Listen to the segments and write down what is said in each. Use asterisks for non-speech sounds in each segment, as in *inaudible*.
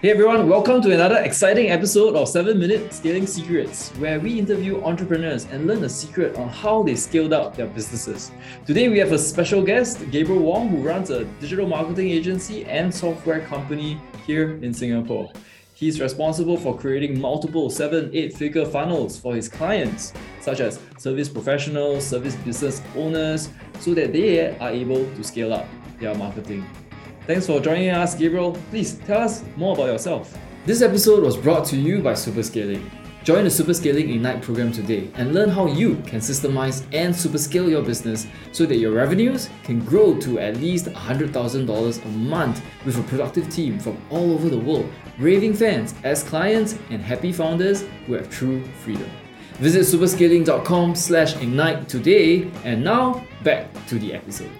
Hey everyone, welcome to another exciting episode of 7 Minute Scaling Secrets, where we interview entrepreneurs and learn a secret on how they scaled up their businesses. Today we have a special guest, Gabriel Wong, who runs a digital marketing agency and software company here in Singapore. He's responsible for creating multiple seven, eight figure funnels for his clients, such as service professionals, service business owners, so that they are able to scale up their marketing. Thanks for joining us, Gabriel. Please tell us more about yourself. This episode was brought to you by Superscaling. Join the Superscaling Ignite program today and learn how you can systemize and superscale your business so that your revenues can grow to at least $100,000 a month with a productive team from all over the world, raving fans as clients and happy founders who have true freedom. Visit superscaling.com slash ignite today and now back to the episode.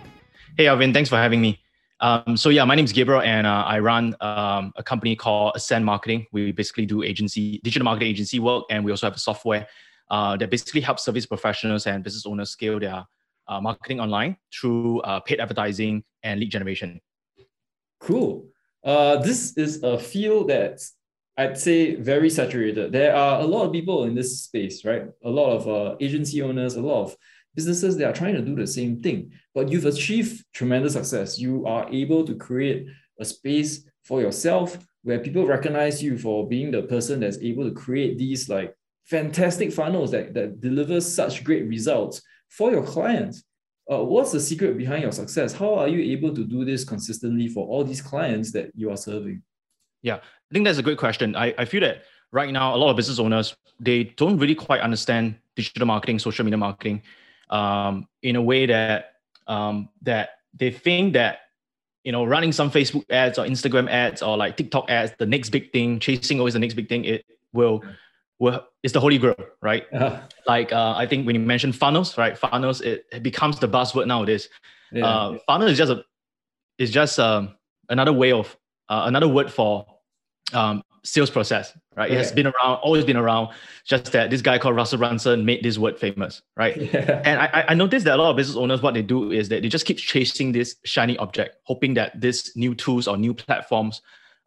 Hey Alvin, thanks for having me. Um, so yeah, my name is Gabriel, and uh, I run um, a company called Ascend Marketing. We basically do agency, digital marketing agency work, and we also have a software uh, that basically helps service professionals and business owners scale their uh, marketing online through uh, paid advertising and lead generation. Cool. Uh, this is a field that's I'd say very saturated. There are a lot of people in this space, right? A lot of uh, agency owners, a lot of businesses that are trying to do the same thing, but you've achieved tremendous success. You are able to create a space for yourself where people recognize you for being the person that's able to create these like fantastic funnels that, that delivers such great results for your clients. Uh, what's the secret behind your success? How are you able to do this consistently for all these clients that you are serving? Yeah, I think that's a great question. I, I feel that right now, a lot of business owners, they don't really quite understand digital marketing, social media marketing um, in a way that um, that they think that you know running some Facebook ads or Instagram ads or like TikTok ads, the next big thing, chasing always the next big thing, it will will is the holy grail, right? Uh-huh. Like uh, I think when you mention funnels, right? Funnels it, it becomes the buzzword nowadays. Yeah. Uh, funnel is just a is just um, another way of uh, another word for um, sales process, right? It has been around, always been around. Just that this guy called Russell Brunson made this word famous, right? *laughs* Yeah. And I, I noticed that a lot of business owners, what they do is that they just keep chasing this shiny object, hoping that this new tools or new platforms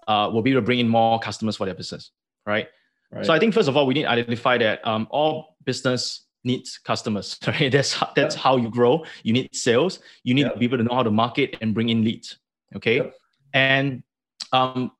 uh, will be able to bring in more customers for their business, right? right. So I think first of all, we need to identify that um, all business needs customers, *laughs* right? That's that's how you grow. You need sales. You need yep. to be able to know how to market and bring in leads, okay? And um,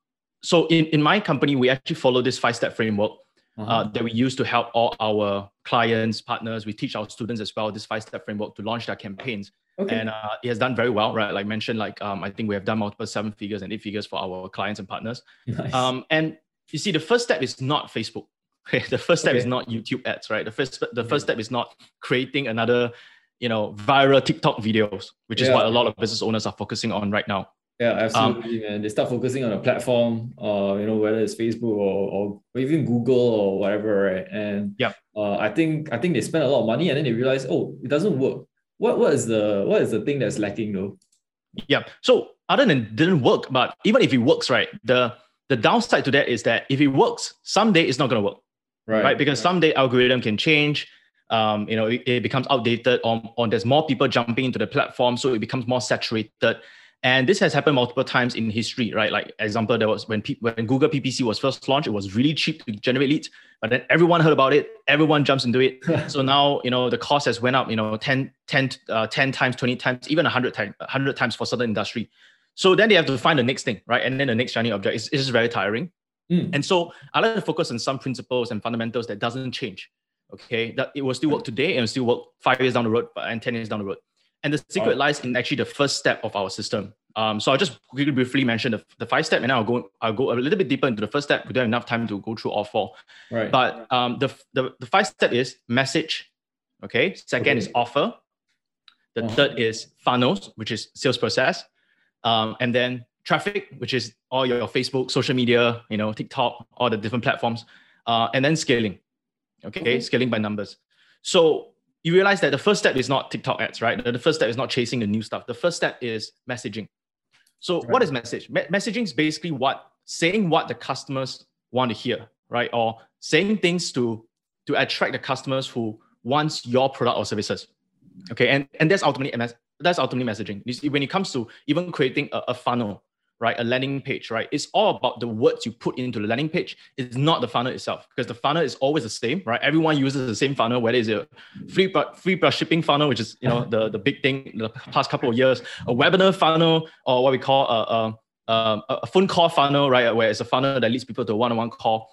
so in, in my company, we actually follow this five-step framework uh, uh-huh. uh, that we use to help all our clients, partners. We teach our students as well this five-step framework to launch their campaigns. Okay. And uh, it has done very well, right? Like mentioned, like um, I think we have done multiple seven figures and eight figures for our clients and partners. Nice. Um, and you see, the first step is not Facebook. *laughs* Okay, the first step okay. is not YouTube ads, right? The first the first step is not creating another, you know, viral TikTok videos, which is what a lot of business owners are focusing on right now. Yeah, absolutely, um, man. They start focusing on a platform, uh, you know, whether it's Facebook or, or even Google or whatever, right? And yeah, uh, I think I think they spend a lot of money and then they realize, oh, it doesn't work. What what is the what is the thing that's lacking though? Yeah. So other than didn't work, but even if it works, right, the the downside to that is that if it works, someday it's not gonna work. Right. Right. Because right. someday algorithm can change. Um, you know, it, it becomes outdated or, or there's more people jumping into the platform, so it becomes more saturated and this has happened multiple times in history, right? Like example, there was when people when Google PPC was first launched, it was really cheap to generate leads, but then everyone heard about it, everyone jumps into it. *laughs* so now, you know, the cost has went up, you know, 10, 10, uh, 10 times, 20 times, even 100 times, 100 times for certain industry. So then they have to find the next thing, right? And then the next shiny object is, is very tiring. Mm. And so I like to focus on some principles and fundamentals that doesn't change. Okay, that it will still work today and still work five years down the road and 10 years down the road. And the secret lies in actually the first step of our system. Um, so I'll just quickly briefly mention the, the five step, and I'll go I'll go a little bit deeper into the first step. We don't have enough time to go through all four. Right. But um, the, the the five step is message. Okay. Second okay. is offer. The uh-huh. third is funnels, which is sales process, um, and then traffic, which is all your Facebook, social media, you know, TikTok, all the different platforms, uh, and then scaling. Okay? okay, scaling by numbers. So you realize that the first step is not TikTok ads, right? The first step is not chasing the new stuff. The first step is messaging. So right. what is message? Me- messaging is basically what saying what the customers want to hear, right? Or saying things to to attract the customers who wants your product or services. Okay, and and that's ultimately that's ultimately messaging. When it comes to even creating a, a funnel, right? A landing page, right? It's all about the words you put into the landing page. It's not the funnel itself because the funnel is always the same, right? Everyone uses the same funnel, whether it's a free free plus shipping funnel, which is you know the, the big thing the past couple of years, a webinar funnel, or what we call a, a, a phone call funnel, right? Where it's a funnel that leads people to a one-on-one call.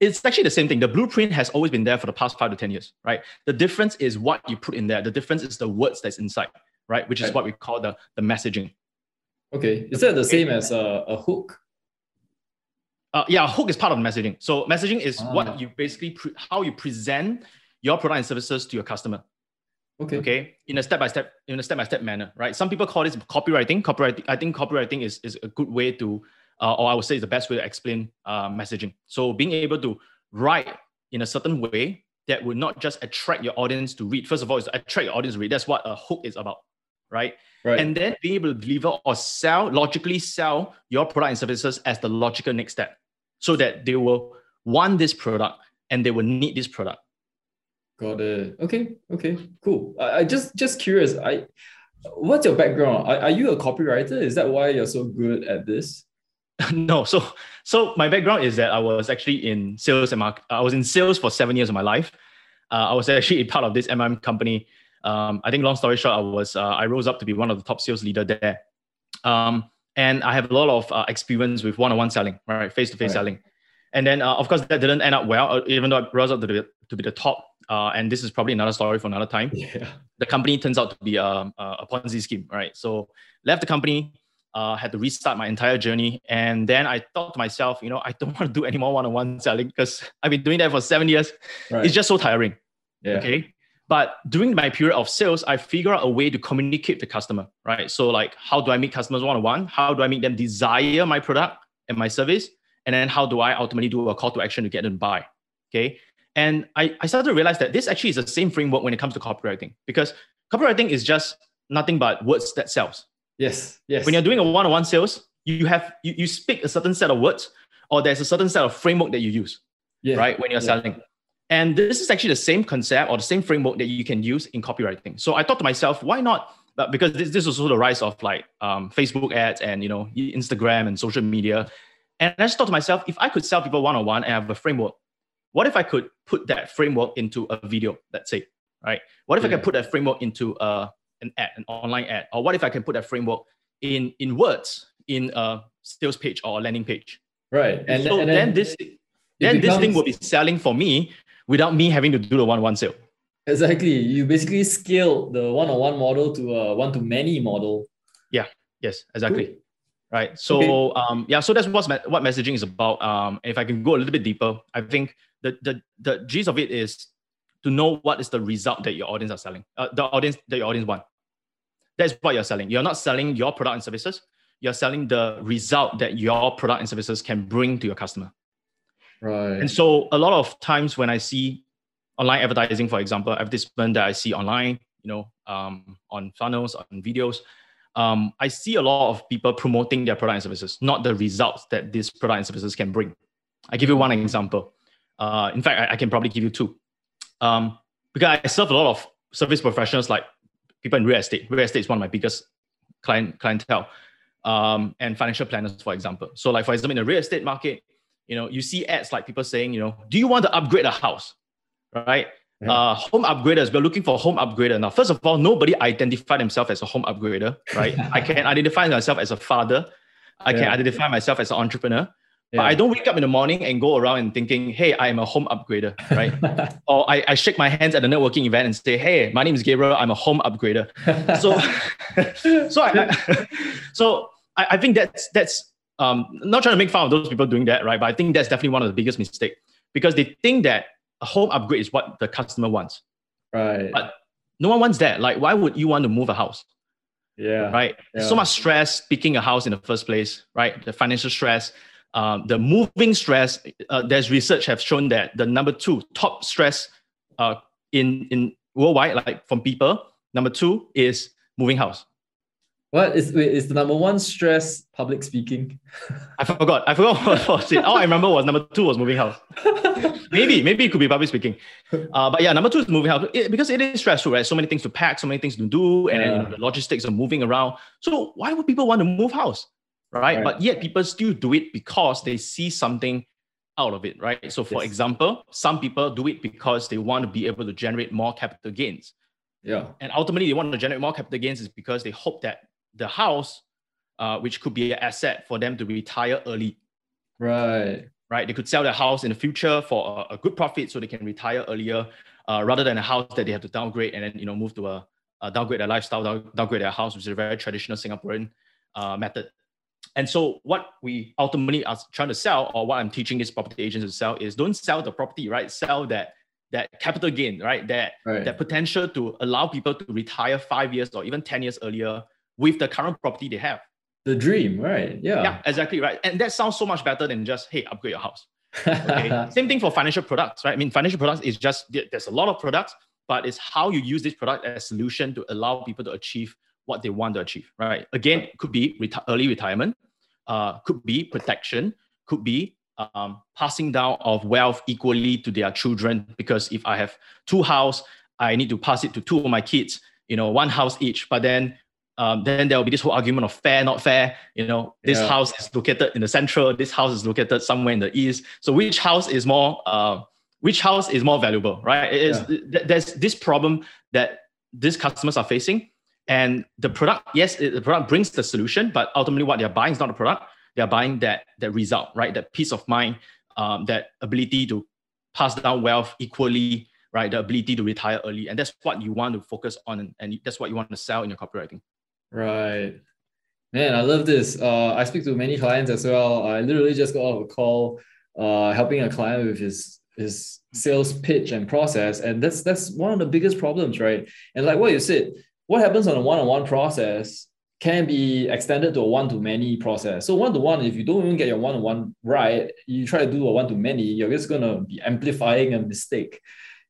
It's actually the same thing. The blueprint has always been there for the past five to 10 years, right? The difference is what you put in there. The difference is the words that's inside, right? Which is what we call the, the messaging. Okay, is that the same as a, a hook? Uh, yeah, a hook is part of messaging. So messaging is ah. what you basically pre- how you present your product and services to your customer. Okay. Okay. In a step by step, in a step by step manner, right? Some people call this copywriting. Copywriting. I think copywriting is is a good way to, uh, or I would say, is the best way to explain uh, messaging. So being able to write in a certain way that would not just attract your audience to read. First of all, is attract your audience to read. That's what a hook is about, right? Right. And then being able to deliver or sell, logically sell your product and services as the logical next step so that they will want this product and they will need this product. Got it. Okay. Okay. Cool. I, I just just curious. I what's your background? Are, are you a copywriter? Is that why you're so good at this? *laughs* no. So so my background is that I was actually in sales and market. I was in sales for seven years of my life. Uh, I was actually a part of this MM company um, I think long story short, I was uh, I rose up to be one of the top sales leader there, um, and I have a lot of uh, experience with one-on-one selling, right, face-to-face selling, and then uh, of course that didn't end up well, uh, even though I rose up to be to be the top. Uh, and this is probably another story for another time. Yeah. The company turns out to be a, um, a Ponzi scheme, right? So left the company, uh, had to restart my entire journey. And then I thought to myself, you know, I don't *laughs* want to do any more one-on-one selling because I've been doing that for seven years. Right. It's just so tiring. Yeah. Okay. But during my period of sales, I figure out a way to communicate the customer, right? So like, how do I meet customers one-on-one? How do I make them desire my product and my service? And then how do I ultimately do a call to action to get them to buy? Okay. And I, I started to realize that this actually is the same framework when it comes to copywriting because copywriting is just nothing but words that sells. Yes. Yes. When you're doing a one-on-one sales, you have you, you speak a certain set of words or there's a certain set of framework that you use. Yeah. Right. When you're yeah. selling. And this is actually the same concept or the same framework that you can use in copywriting. So I thought to myself, why not? But because this, this is also the rise of like um, Facebook ads and you know Instagram and social media. And I just thought to myself, if I could sell people one on one and have a framework, what if I could put that framework into a video? Let's say, right? What if yeah. I can put that framework into a, uh, an ad, an online ad, or what if I can put that framework in in words in a sales page or a landing page? Right. And so and then, then this then becomes, this thing will be selling for me without me having to do the one-on-one sale. Exactly. You basically scale the one-on-one model to a one-to-many model. Yeah. Yes. Exactly. Cool. Right. So okay. um, yeah. So that's what what messaging is about. Um, if I can go a little bit deeper, I think the the the gist of it is to know what is the result that your audience are selling. Uh, the audience that your audience want. That's what you're selling. You're not selling your product and services. You're selling the result that your product and services can bring to your customer. Right. And so a lot of times when I see online advertising, for example, advertisement that I see online, you know, um, on funnels, on videos, um, I see a lot of people promoting their product and services, not the results that these product and services can bring. I give you one example. Uh, in fact, I, I, can probably give you two. Um, because I serve a lot of service professionals like people in real estate. Real estate is one of my biggest client clientele, um, and financial planners, for example. So, like for example, in the real estate market, you know, you see ads like people saying, you know, do you want to upgrade a house? Right? Yeah. Uh, home upgraders, we're looking for home upgrader. Now, first of all, nobody identify themselves as a home upgrader, right? *laughs* I can identify myself as a father. I yeah. can identify myself as an entrepreneur. Yeah. But I don't wake up in the morning and go around and thinking, hey, I am a home upgrader, right? *laughs* or I, I shake my hands at a networking event and say, hey, my name is Gabriel, I'm a home upgrader. *laughs* so so I, so I, I think that's that's um, not trying to make fun of those people doing that, right? But I think that's definitely one of the biggest mistakes because they think that a home upgrade is what the customer wants. Right. But no one wants that. Like, why would you want to move a house? Yeah. Right. Yeah. So much stress picking a house in the first place, right? The financial stress, um, the moving stress. Uh, there's research have shown that the number two top stress uh, in in worldwide, like from people, number two is moving house. What is wait, is the number one stress public speaking? I forgot. I forgot what was it. All I remember was number two was moving house. *laughs* maybe, maybe it could be public speaking. Uh, but yeah, number two is moving house it, because it is stressful, right? So many things to pack, so many things to do, and yeah. you know, the logistics of moving around. So why would people want to move house? right? right? But yet people still do it because they see something out of it, right? So, for yes. example, some people do it because they want to be able to generate more capital gains. Yeah. And ultimately, they want to generate more capital gains is because they hope that the house, uh, which could be an asset for them to retire early. Right. Right. They could sell their house in the future for a, a good profit so they can retire earlier uh, rather than a house that they have to downgrade and then, you know, move to a, a downgrade their lifestyle, down, downgrade their house, which is a very traditional Singaporean uh, method. And so what we ultimately are trying to sell, or what I'm teaching these property agents to sell, is don't sell the property, right? Sell that that capital gain, right? That right. that potential to allow people to retire five years or even 10 years earlier with the current property they have. The dream, right? Yeah. Yeah, exactly right. And that sounds so much better than just, hey, upgrade your house. Okay. *laughs* Same thing for financial products, right? I mean, financial products is just there's a lot of products, but it's how you use this product as a solution to allow people to achieve what they want to achieve, right? Again, could be reti- early retirement, uh, could be protection, could be um, passing down of wealth equally to their children. Because if I have two house, I need to pass it to two of my kids, you know, one house each. But then um, then there will be this whole argument of fair, not fair. You know, this yeah. house is located in the central, this house is located somewhere in the east. So which house is more, uh, which house is more valuable, right? It is, yeah. There's this problem that these customers are facing. And the product, yes, the product brings the solution, but ultimately what they're buying is not the product. They're buying that, that result, right? That peace of mind, um, that ability to pass down wealth equally, right? The ability to retire early. And that's what you want to focus on. And that's what you want to sell in your copywriting. Right. Man, I love this. Uh, I speak to many clients as well. I literally just got off a call uh, helping a client with his his sales pitch and process. And that's that's one of the biggest problems, right? And like what you said, what happens on a one-on-one process can be extended to a one-to-many process. So one-to-one, if you don't even get your one-to-one right, you try to do a one-to-many, you're just gonna be amplifying a mistake.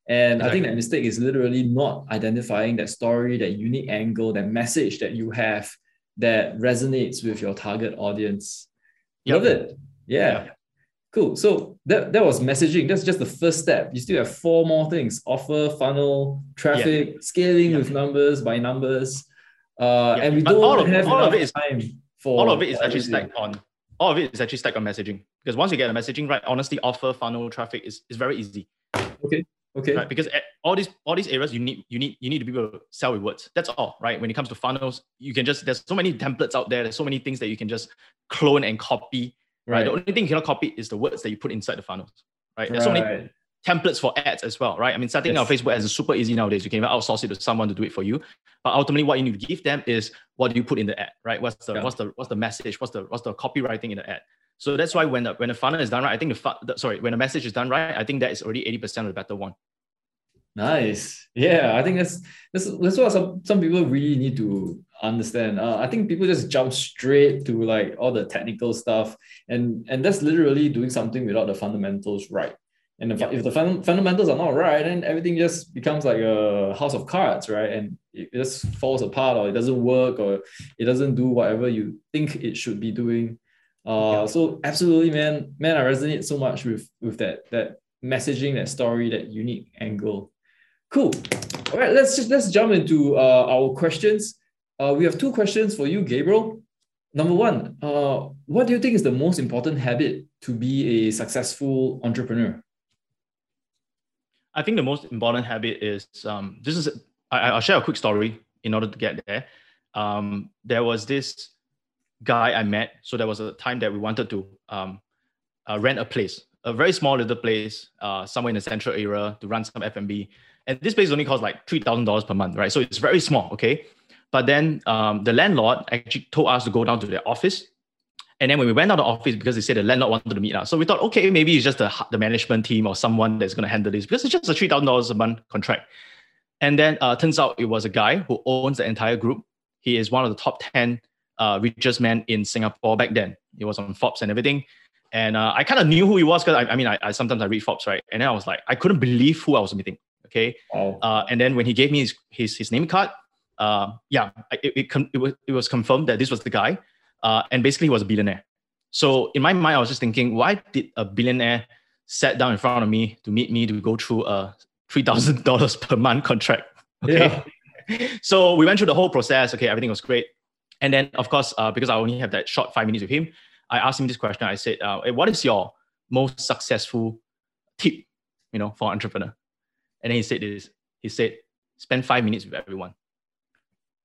And exactly. I think that mistake is literally not identifying that story, that unique angle, that message that you have that resonates with your target audience. Yep. Love it. Yeah. Cool. So that, that was messaging. That's just the first step. You still have four more things offer, funnel, traffic, yeah. scaling yeah. with numbers by numbers. Uh, yeah. And we but don't all of, have all of it is, time for all of it is actually stacked on all of it is actually stacked on messaging. Because once you get the messaging right, honestly, offer, funnel, traffic is, is very easy. Okay. Okay. Right? Because all these all these areas you need you need you need to be able to sell with words. That's all, right? When it comes to funnels, you can just there's so many templates out there. There's so many things that you can just clone and copy right? right? The only thing you cannot copy is the words that you put inside the funnels, right? There's right. so many templates for ads as well, right? I mean, setting yes. up Facebook ads is super easy nowadays. You can even outsource it to someone to do it for you. But ultimately, what you need to give them is what do you put in the ad, right? What's the yeah. what's the what's the message? What's the what's the copywriting in the ad? So that's why when the when the funnel is done right, I think the, the sorry when the message is done right, I think that is already eighty percent of the better one. Nice. Yeah, I think that's that's that's what some some people really need to understand. Uh, I think people just jump straight to like all the technical stuff, and and that's literally doing something without the fundamentals right. And if, if the fun, fundamentals are not right, then everything just becomes like a house of cards, right? And it just falls apart, or it doesn't work, or it doesn't do whatever you think it should be doing. Uh, so absolutely, man, man, I resonate so much with with that that messaging, that story, that unique angle. Cool. All right, let's just let's jump into uh, our questions. Uh, we have two questions for you, Gabriel. Number one, uh, what do you think is the most important habit to be a successful entrepreneur? I think the most important habit is um, this is I, will share a quick story in order to get there. Um, there was this guy I met. So there was a time that we wanted to um, uh, rent a place, a very small little place, uh, somewhere in the central area to run some F&B. And this place only costs like $3,000 per month, right? So it's very small, okay? But then um, the landlord actually told us to go down to their office. And then when we went down to the office, because they said the landlord wanted to meet us, so we thought, okay, maybe it's just the, the management team or someone that's going to handle this because it's just a $3,000 a month contract. And then uh, turns out it was a guy who owns the entire group. He is one of the top 10 uh, richest men in Singapore back then. He was on Forbes and everything. And uh, I kind of knew who he was because I, I, mean, I, I, sometimes I read Forbes, right? And then I was like, I couldn't believe who I was meeting. Okay. Oh. Uh, and then when he gave me his his, his name card, uh, yeah, it, it, it, was, it was confirmed that this was the guy. Uh, and basically, he was a billionaire. So in my mind, I was just thinking, why did a billionaire sit down in front of me to meet me to go through a three thousand dollars *laughs* per month contract? Okay. Yeah. so we went through the whole process. Okay, everything was great. And then, of course, uh, because I only have that short five minutes with him, I asked him this question. I said, uh, hey, "What is your most successful tip, you know, for entrepreneur?" And then he said this. He said, "Spend five minutes with everyone."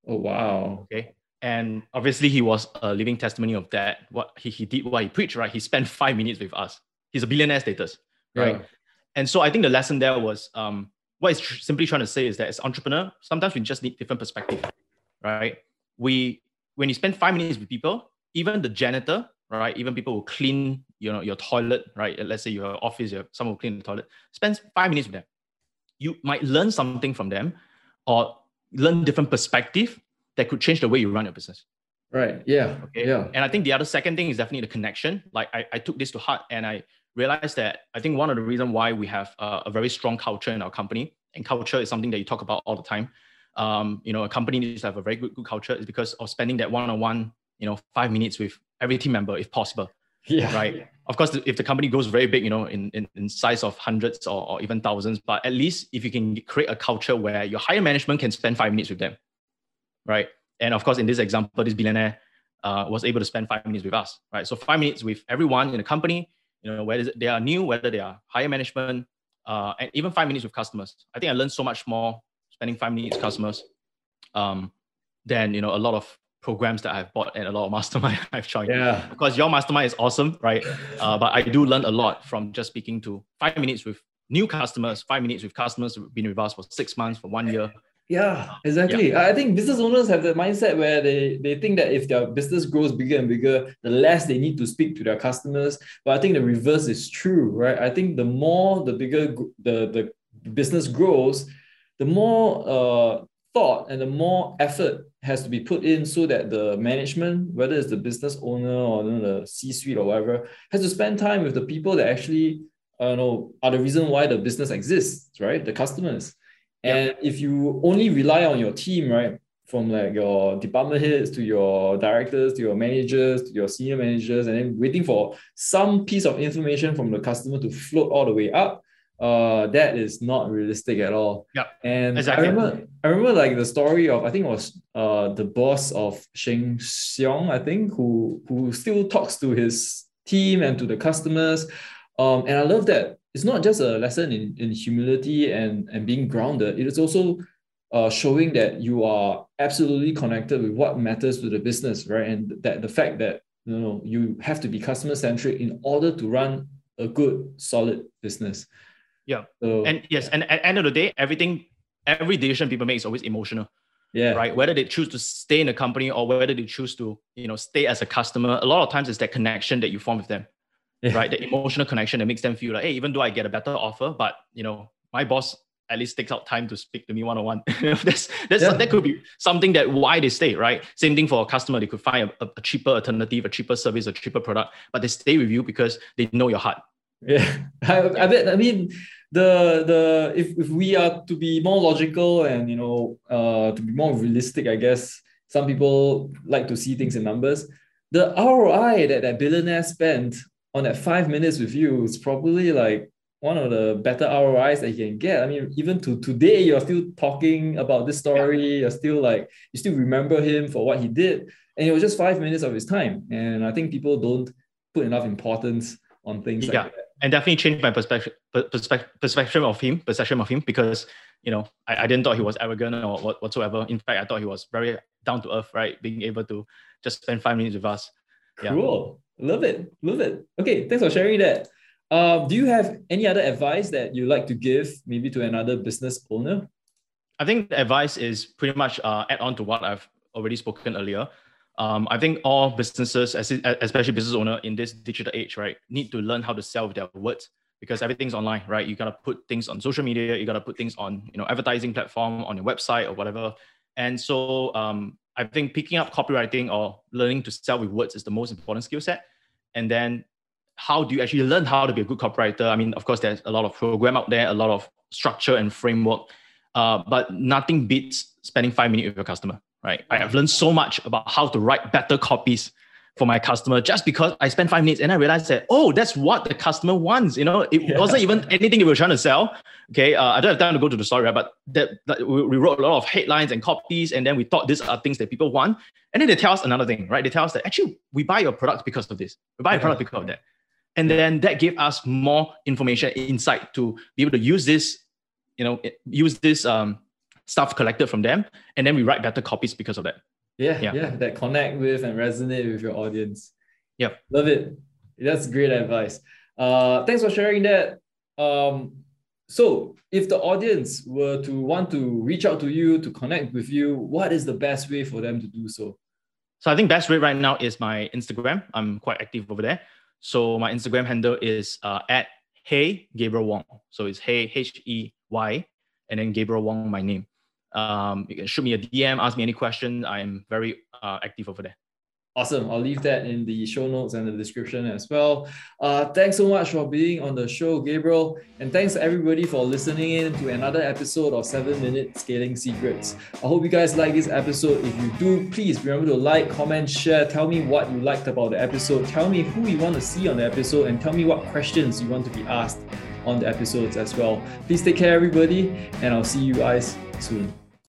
Oh wow! Okay, and obviously he was a living testimony of that. What he, he did, what he preached, right? He spent five minutes with us. He's a billionaire status, right? Yeah. And so I think the lesson there was um, what he's tr- simply trying to say is that as entrepreneur, sometimes we just need different perspective, right? We when you spend five minutes with people, even the janitor, right? Even people who clean, you know, your toilet, right? Let's say your office, you have someone who clean the toilet, spends five minutes with them. You might learn something from them, or learn different perspective that could change the way you run your business. Right. Yeah. Okay. Yeah. And I think the other second thing is definitely the connection. Like I, I took this to heart and I realized that I think one of the reasons why we have a, a very strong culture in our company, and culture is something that you talk about all the time. Um, you know, a company needs to have a very good, good culture is because of spending that one-on-one, you know, five minutes with every team member if possible. Yeah. Right. Of course, if the company goes very big, you know, in, in, in size of hundreds or, or even thousands, but at least if you can create a culture where your higher management can spend five minutes with them, right? And of course, in this example, this billionaire uh, was able to spend five minutes with us, right? So five minutes with everyone in the company, you know, whether they are new, whether they are higher management, uh, and even five minutes with customers. I think I learned so much more spending five minutes with customers um, than you know a lot of programs that I've bought and a lot of *laughs* mastermind I've joined. Yeah. Because your mastermind is awesome, right? Uh, but I do learn a lot from just speaking to five minutes with new customers, five minutes with customers who've been with us for six months, for one year. Yeah, exactly. Yeah. I think business owners have the mindset where they, they think that if their business grows bigger and bigger, the less they need to speak to their customers. But I think the reverse is true, right? I think the more the bigger the, the business grows, the more uh, thought and the more effort has to be put in so that the management, whether it's the business owner or you know, the C-suite or whatever, has to spend time with the people that actually uh, know, are the reason why the business exists, right? The customers. And yep. if you only rely on your team, right, from like your department heads to your directors to your managers to your senior managers, and then waiting for some piece of information from the customer to float all the way up, uh, that is not realistic at all. Yeah, and exactly. I remember, I remember like the story of I think it was uh the boss of Sheng Siong I think, who who still talks to his team and to the customers. Um, and I love that it's not just a lesson in, in humility and, and being grounded. It is also uh, showing that you are absolutely connected with what matters to the business, right? And that the fact that you know you have to be customer centric in order to run a good, solid business. Yeah. So, and yes, and at the end of the day, everything, every decision people make is always emotional. Yeah. Right. Whether they choose to stay in the company or whether they choose to, you know, stay as a customer, a lot of times it's that connection that you form with them. Yeah. Right. The emotional connection that makes them feel like, hey, even though I get a better offer, but you know, my boss at least takes out time to speak to me one on one. That's that's yeah. that could be something that why they stay, right? Same thing for a customer. They could find a, a cheaper alternative, a cheaper service, a cheaper product, but they stay with you because they know your heart. Yeah, *laughs* I, I bet. I mean, the the if, if we are to be more logical and you know uh to be more realistic i guess some people like to see things in numbers the roi that that billionaire spent on that five minutes with you is probably like one of the better ROIs that you can get. I mean, even to today, you're still talking about this story. You're still like, you still remember him for what he did. And it was just five minutes of his time. And I think people don't put enough importance on things yeah. like that and definitely changed my perspective perspective perspective of him perception of him because you know I, I didn't thought he was arrogant or what, whatsoever. In fact i thought he was very down to earth right? Being able to just spend five minutes with us. Yeah. cool. Love it. Love it. Okay thanks for sharing that. Um, do you have any other advice that you like to give maybe to another business owner? I think the advice is pretty much uh, add on to what i've already spoken earlier um, I think all businesses, especially business owner in this digital age, right, need to learn how to sell with their words because everything's online, right? You gotta put things on social media, you gotta put things on, you know, advertising platform on your website or whatever. And so um, I think picking up copywriting or learning to sell with words is the most important skill set. And then how do you actually learn how to be a good copywriter? I mean, of course, there's a lot of program out there, a lot of structure and framework, uh, but nothing beats spending five minutes with your customer right? I have learned so much about how to write better copies for my customer just because I spent five minutes and I realized that, oh, that's what the customer wants. You know, it yeah. wasn't even anything we were trying to sell. Okay. Uh, I don't have time to go to the story, right? but that, that we, wrote a lot of headlines and copies. And then we thought these are things that people want. And then they tell us another thing, right? They tell us that actually we buy your product because of this. We buy your product because of that. And then that gave us more information, insight to be able to use this, you know, use this um, stuff collected from them. And then we write better copies because of that. Yeah, yeah, yeah, that connect with and resonate with your audience. Yeah, Love it. That's great advice. Uh, thanks for sharing that. Um, so if the audience were to want to reach out to you to connect with you, what is the best way for them to do so? So I think best way right now is my Instagram. I'm quite active over there. So my Instagram handle is uh, at Hey Gabriel Wong. So it's Hey H E Y and then Gabriel Wong, my name. Um, you can shoot me a DM, ask me any question. I'm very uh, active over there. Awesome. I'll leave that in the show notes and the description as well. Uh, thanks so much for being on the show, Gabriel. And thanks everybody for listening in to another episode of 7 Minute Scaling Secrets. I hope you guys like this episode. If you do, please remember to like, comment, share. Tell me what you liked about the episode. Tell me who you want to see on the episode and tell me what questions you want to be asked on the episodes as well. Please take care, everybody, and I'll see you guys soon.